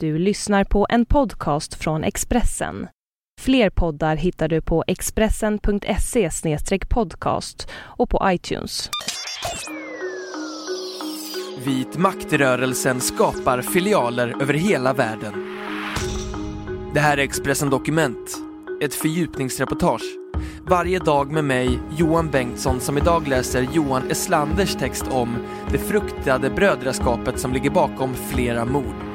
Du lyssnar på en podcast från Expressen. Fler poddar hittar du på expressen.se podcast och på iTunes. Vit maktrörelsen skapar filialer över hela världen. Det här är Expressen Dokument, ett fördjupningsreportage. Varje dag med mig, Johan Bengtsson, som idag läser Johan Eslanders text om det fruktade brödraskapet som ligger bakom flera mord.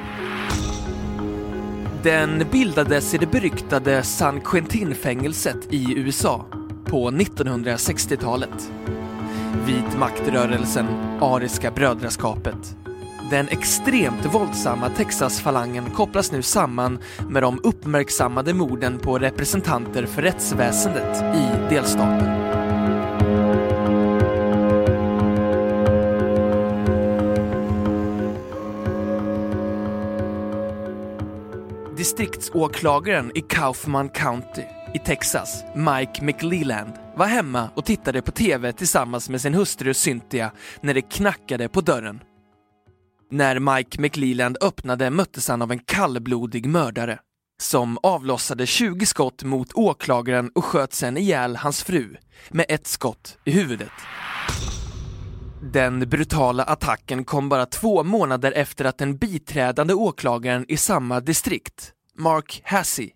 Den bildades i det beryktade San Quentin-fängelset i USA på 1960-talet. Vit maktrörelsen, Ariska brödraskapet. Den extremt våldsamma Texas-falangen kopplas nu samman med de uppmärksammade morden på representanter för rättsväsendet i delstaten. Distriktsåklagaren i Kaufman County i Texas, Mike McLeland, var hemma och tittade på TV tillsammans med sin hustru Cynthia när det knackade på dörren. När Mike McLeland öppnade möttes han av en kallblodig mördare som avlossade 20 skott mot åklagaren och sköt sen ihjäl hans fru med ett skott i huvudet. Den brutala attacken kom bara två månader efter att den biträdande åklagaren i samma distrikt, Mark Hassey,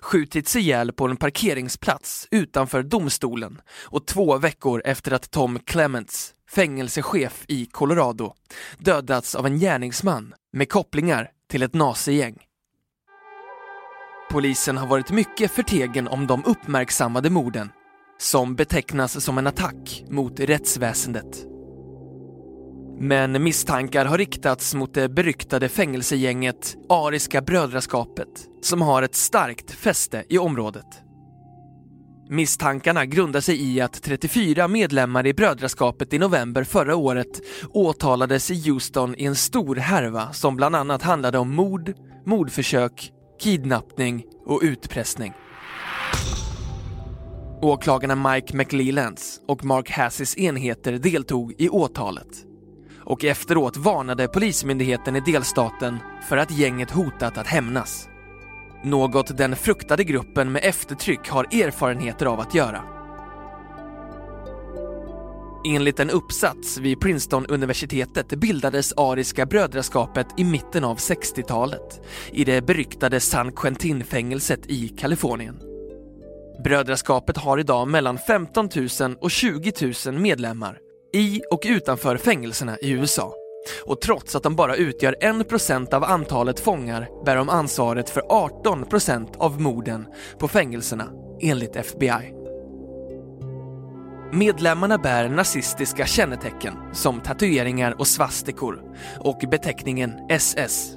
skjutits ihjäl på en parkeringsplats utanför domstolen och två veckor efter att Tom Clements, fängelsechef i Colorado, dödats av en gärningsman med kopplingar till ett nazigäng. Polisen har varit mycket förtegen om de uppmärksammade morden, som betecknas som en attack mot rättsväsendet. Men misstankar har riktats mot det beryktade fängelsegänget Ariska brödraskapet som har ett starkt fäste i området. Misstankarna grundar sig i att 34 medlemmar i brödraskapet i november förra året åtalades i Houston i en stor härva som bland annat handlade om mord, mordförsök, kidnappning och utpressning. Åklagarna Mike McLelands och Mark Hassis enheter deltog i åtalet och efteråt varnade Polismyndigheten i delstaten för att gänget hotat att hämnas. Något den fruktade gruppen med eftertryck har erfarenheter av att göra. Enligt en uppsats vid Princeton-universitetet bildades Ariska brödraskapet i mitten av 60-talet i det beryktade San Quentin-fängelset i Kalifornien. Brödraskapet har idag mellan 15 000 och 20 000 medlemmar i och utanför fängelserna i USA. Och trots att de bara utgör 1% av antalet fångar bär de ansvaret för 18% av morden på fängelserna, enligt FBI. Medlemmarna bär nazistiska kännetecken som tatueringar och svastikor och beteckningen SS.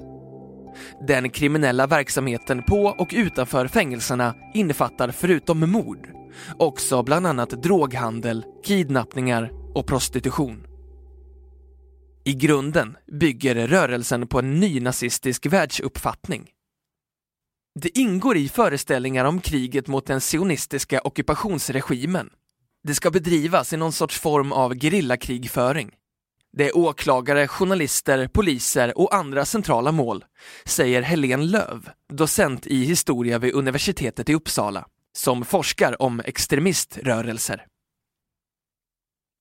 Den kriminella verksamheten på och utanför fängelserna innefattar förutom mord också bland annat droghandel, kidnappningar och prostitution. I grunden bygger rörelsen på en nynazistisk världsuppfattning. Det ingår i föreställningar om kriget mot den sionistiska ockupationsregimen. Det ska bedrivas i någon sorts form av gerillakrigföring. Det är åklagare, journalister, poliser och andra centrala mål, säger Helene Löv, docent i historia vid universitetet i Uppsala, som forskar om extremiströrelser.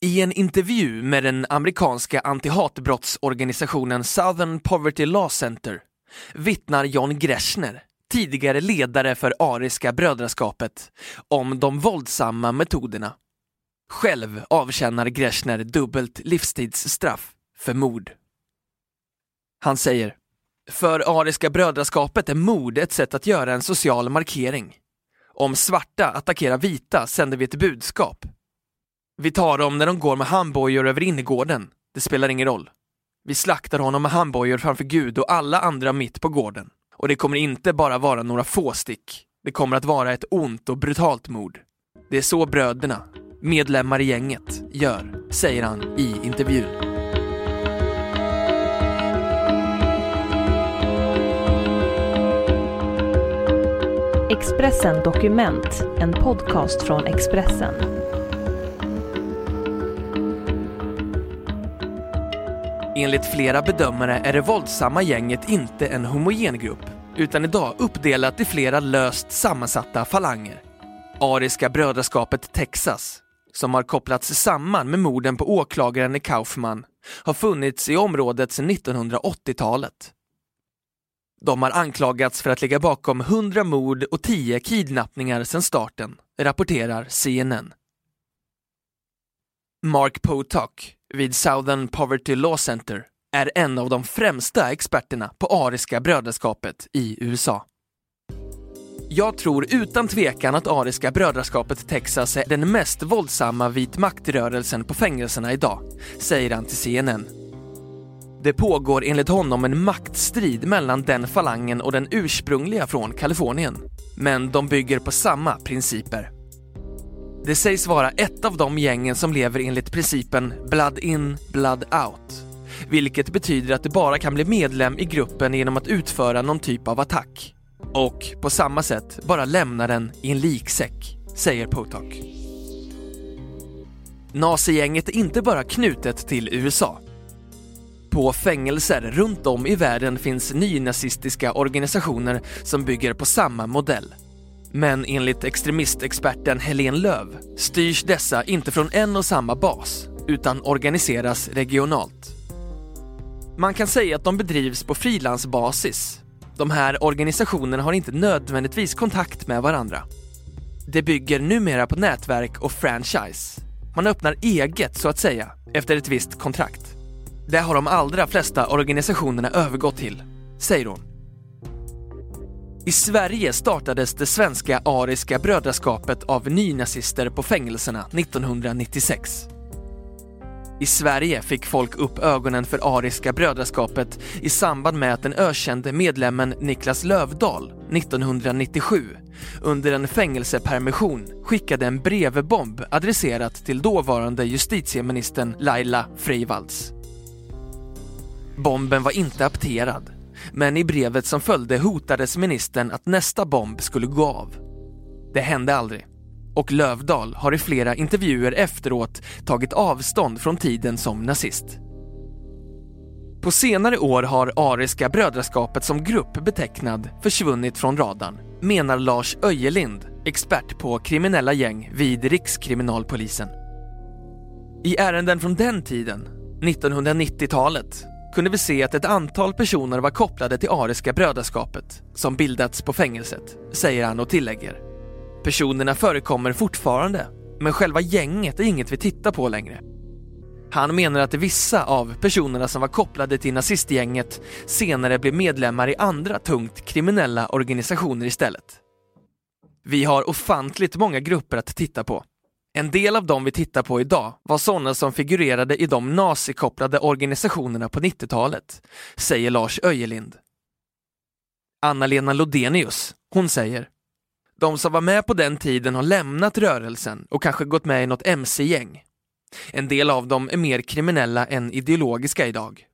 I en intervju med den amerikanska antihatbrottsorganisationen Southern Poverty Law Center vittnar John Greshner, tidigare ledare för Ariska brödraskapet, om de våldsamma metoderna. Själv avtjänar Greshner dubbelt livstidsstraff för mord. Han säger, för Ariska brödraskapet är mord ett sätt att göra en social markering. Om svarta attackerar vita sänder vi ett budskap. Vi tar dem när de går med handbojor över innergården. Det spelar ingen roll. Vi slaktar honom med handbojor framför Gud och alla andra mitt på gården. Och det kommer inte bara vara några få stick. Det kommer att vara ett ont och brutalt mord. Det är så bröderna, medlemmar i gänget, gör, säger han i intervjun. Expressen Dokument, en podcast från Expressen. Enligt flera bedömare är det våldsamma gänget inte en homogen grupp, utan idag uppdelat i flera löst sammansatta falanger. Ariska brödraskapet Texas, som har kopplats samman med morden på åklagaren i Kaufman, har funnits i området sedan 1980-talet. De har anklagats för att ligga bakom 100 mord och 10 kidnappningar sedan starten, rapporterar CNN. Mark Potok vid Southern Poverty Law Center är en av de främsta experterna på ariska brödraskapet i USA. Jag tror utan tvekan att Ariska brödraskapet Texas är den mest våldsamma vit maktrörelsen på fängelserna idag, säger han till CNN. Det pågår enligt honom en maktstrid mellan den falangen och den ursprungliga från Kalifornien. Men de bygger på samma principer. Det sägs vara ett av de gängen som lever enligt principen blood in, blood out. Vilket betyder att du bara kan bli medlem i gruppen genom att utföra någon typ av attack. Och på samma sätt bara lämna den i en liksäck, säger Potok. Nazigänget är inte bara knutet till USA. På fängelser runt om i världen finns nynazistiska organisationer som bygger på samma modell. Men enligt extremistexperten Helene Löv styrs dessa inte från en och samma bas, utan organiseras regionalt. Man kan säga att de bedrivs på frilansbasis. De här organisationerna har inte nödvändigtvis kontakt med varandra. Det bygger numera på nätverk och franchise. Man öppnar eget så att säga, efter ett visst kontrakt. Det har de allra flesta organisationerna övergått till, säger hon. I Sverige startades det svenska ariska brödraskapet av nynazister på fängelserna 1996. I Sverige fick folk upp ögonen för ariska brödraskapet i samband med att den ökände medlemmen Niklas Lövdahl 1997 under en fängelsepermission skickade en brevbomb adresserat till dåvarande justitieministern Laila Freivalds. Bomben var inte apterad, men i brevet som följde hotades ministern att nästa bomb skulle gå av. Det hände aldrig och Lövdal har i flera intervjuer efteråt tagit avstånd från tiden som nazist. På senare år har Ariska brödraskapet som grupp betecknad försvunnit från radarn, menar Lars Öjelind, expert på kriminella gäng vid Rikskriminalpolisen. I ärenden från den tiden, 1990-talet, kunde vi se att ett antal personer var kopplade till Ariska brödraskapet som bildats på fängelset, säger han och tillägger. Personerna förekommer fortfarande, men själva gänget är inget vi tittar på längre. Han menar att vissa av personerna som var kopplade till nazistgänget senare blev medlemmar i andra tungt kriminella organisationer istället. Vi har ofantligt många grupper att titta på. En del av dem vi tittar på idag var sådana som figurerade i de nazikopplade organisationerna på 90-talet, säger Lars Öjelind. Anna-Lena Lodenius, hon säger de som var med på den tiden har lämnat rörelsen och kanske gått med i något mc-gäng. En del av dem är mer kriminella än ideologiska idag.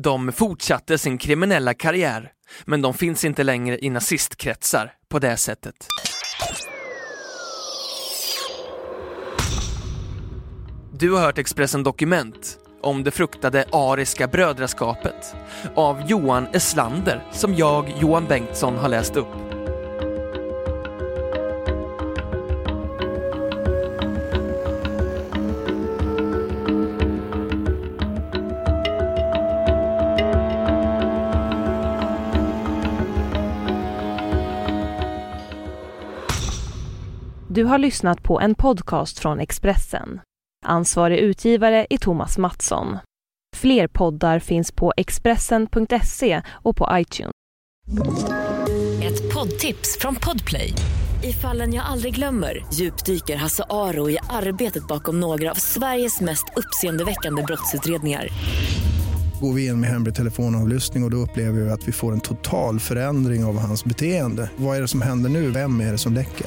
De fortsatte sin kriminella karriär, men de finns inte längre i nazistkretsar på det sättet. Du har hört Expressen Dokument om det fruktade ariska brödraskapet av Johan Eslander som jag, Johan Bengtsson, har läst upp. Du har lyssnat på en podcast från Expressen. Ansvarig utgivare är Thomas Mattsson. Fler poddar finns på Expressen.se och på iTunes. Ett poddtips från Podplay. I fallen jag aldrig glömmer djupdyker Hasse Aro i arbetet bakom några av Sveriges mest uppseendeväckande brottsutredningar går vi in med hemlig telefonavlyssning och, och då upplever vi att vi får en total förändring av hans beteende. Vad är det som händer nu? Vem är det som läcker?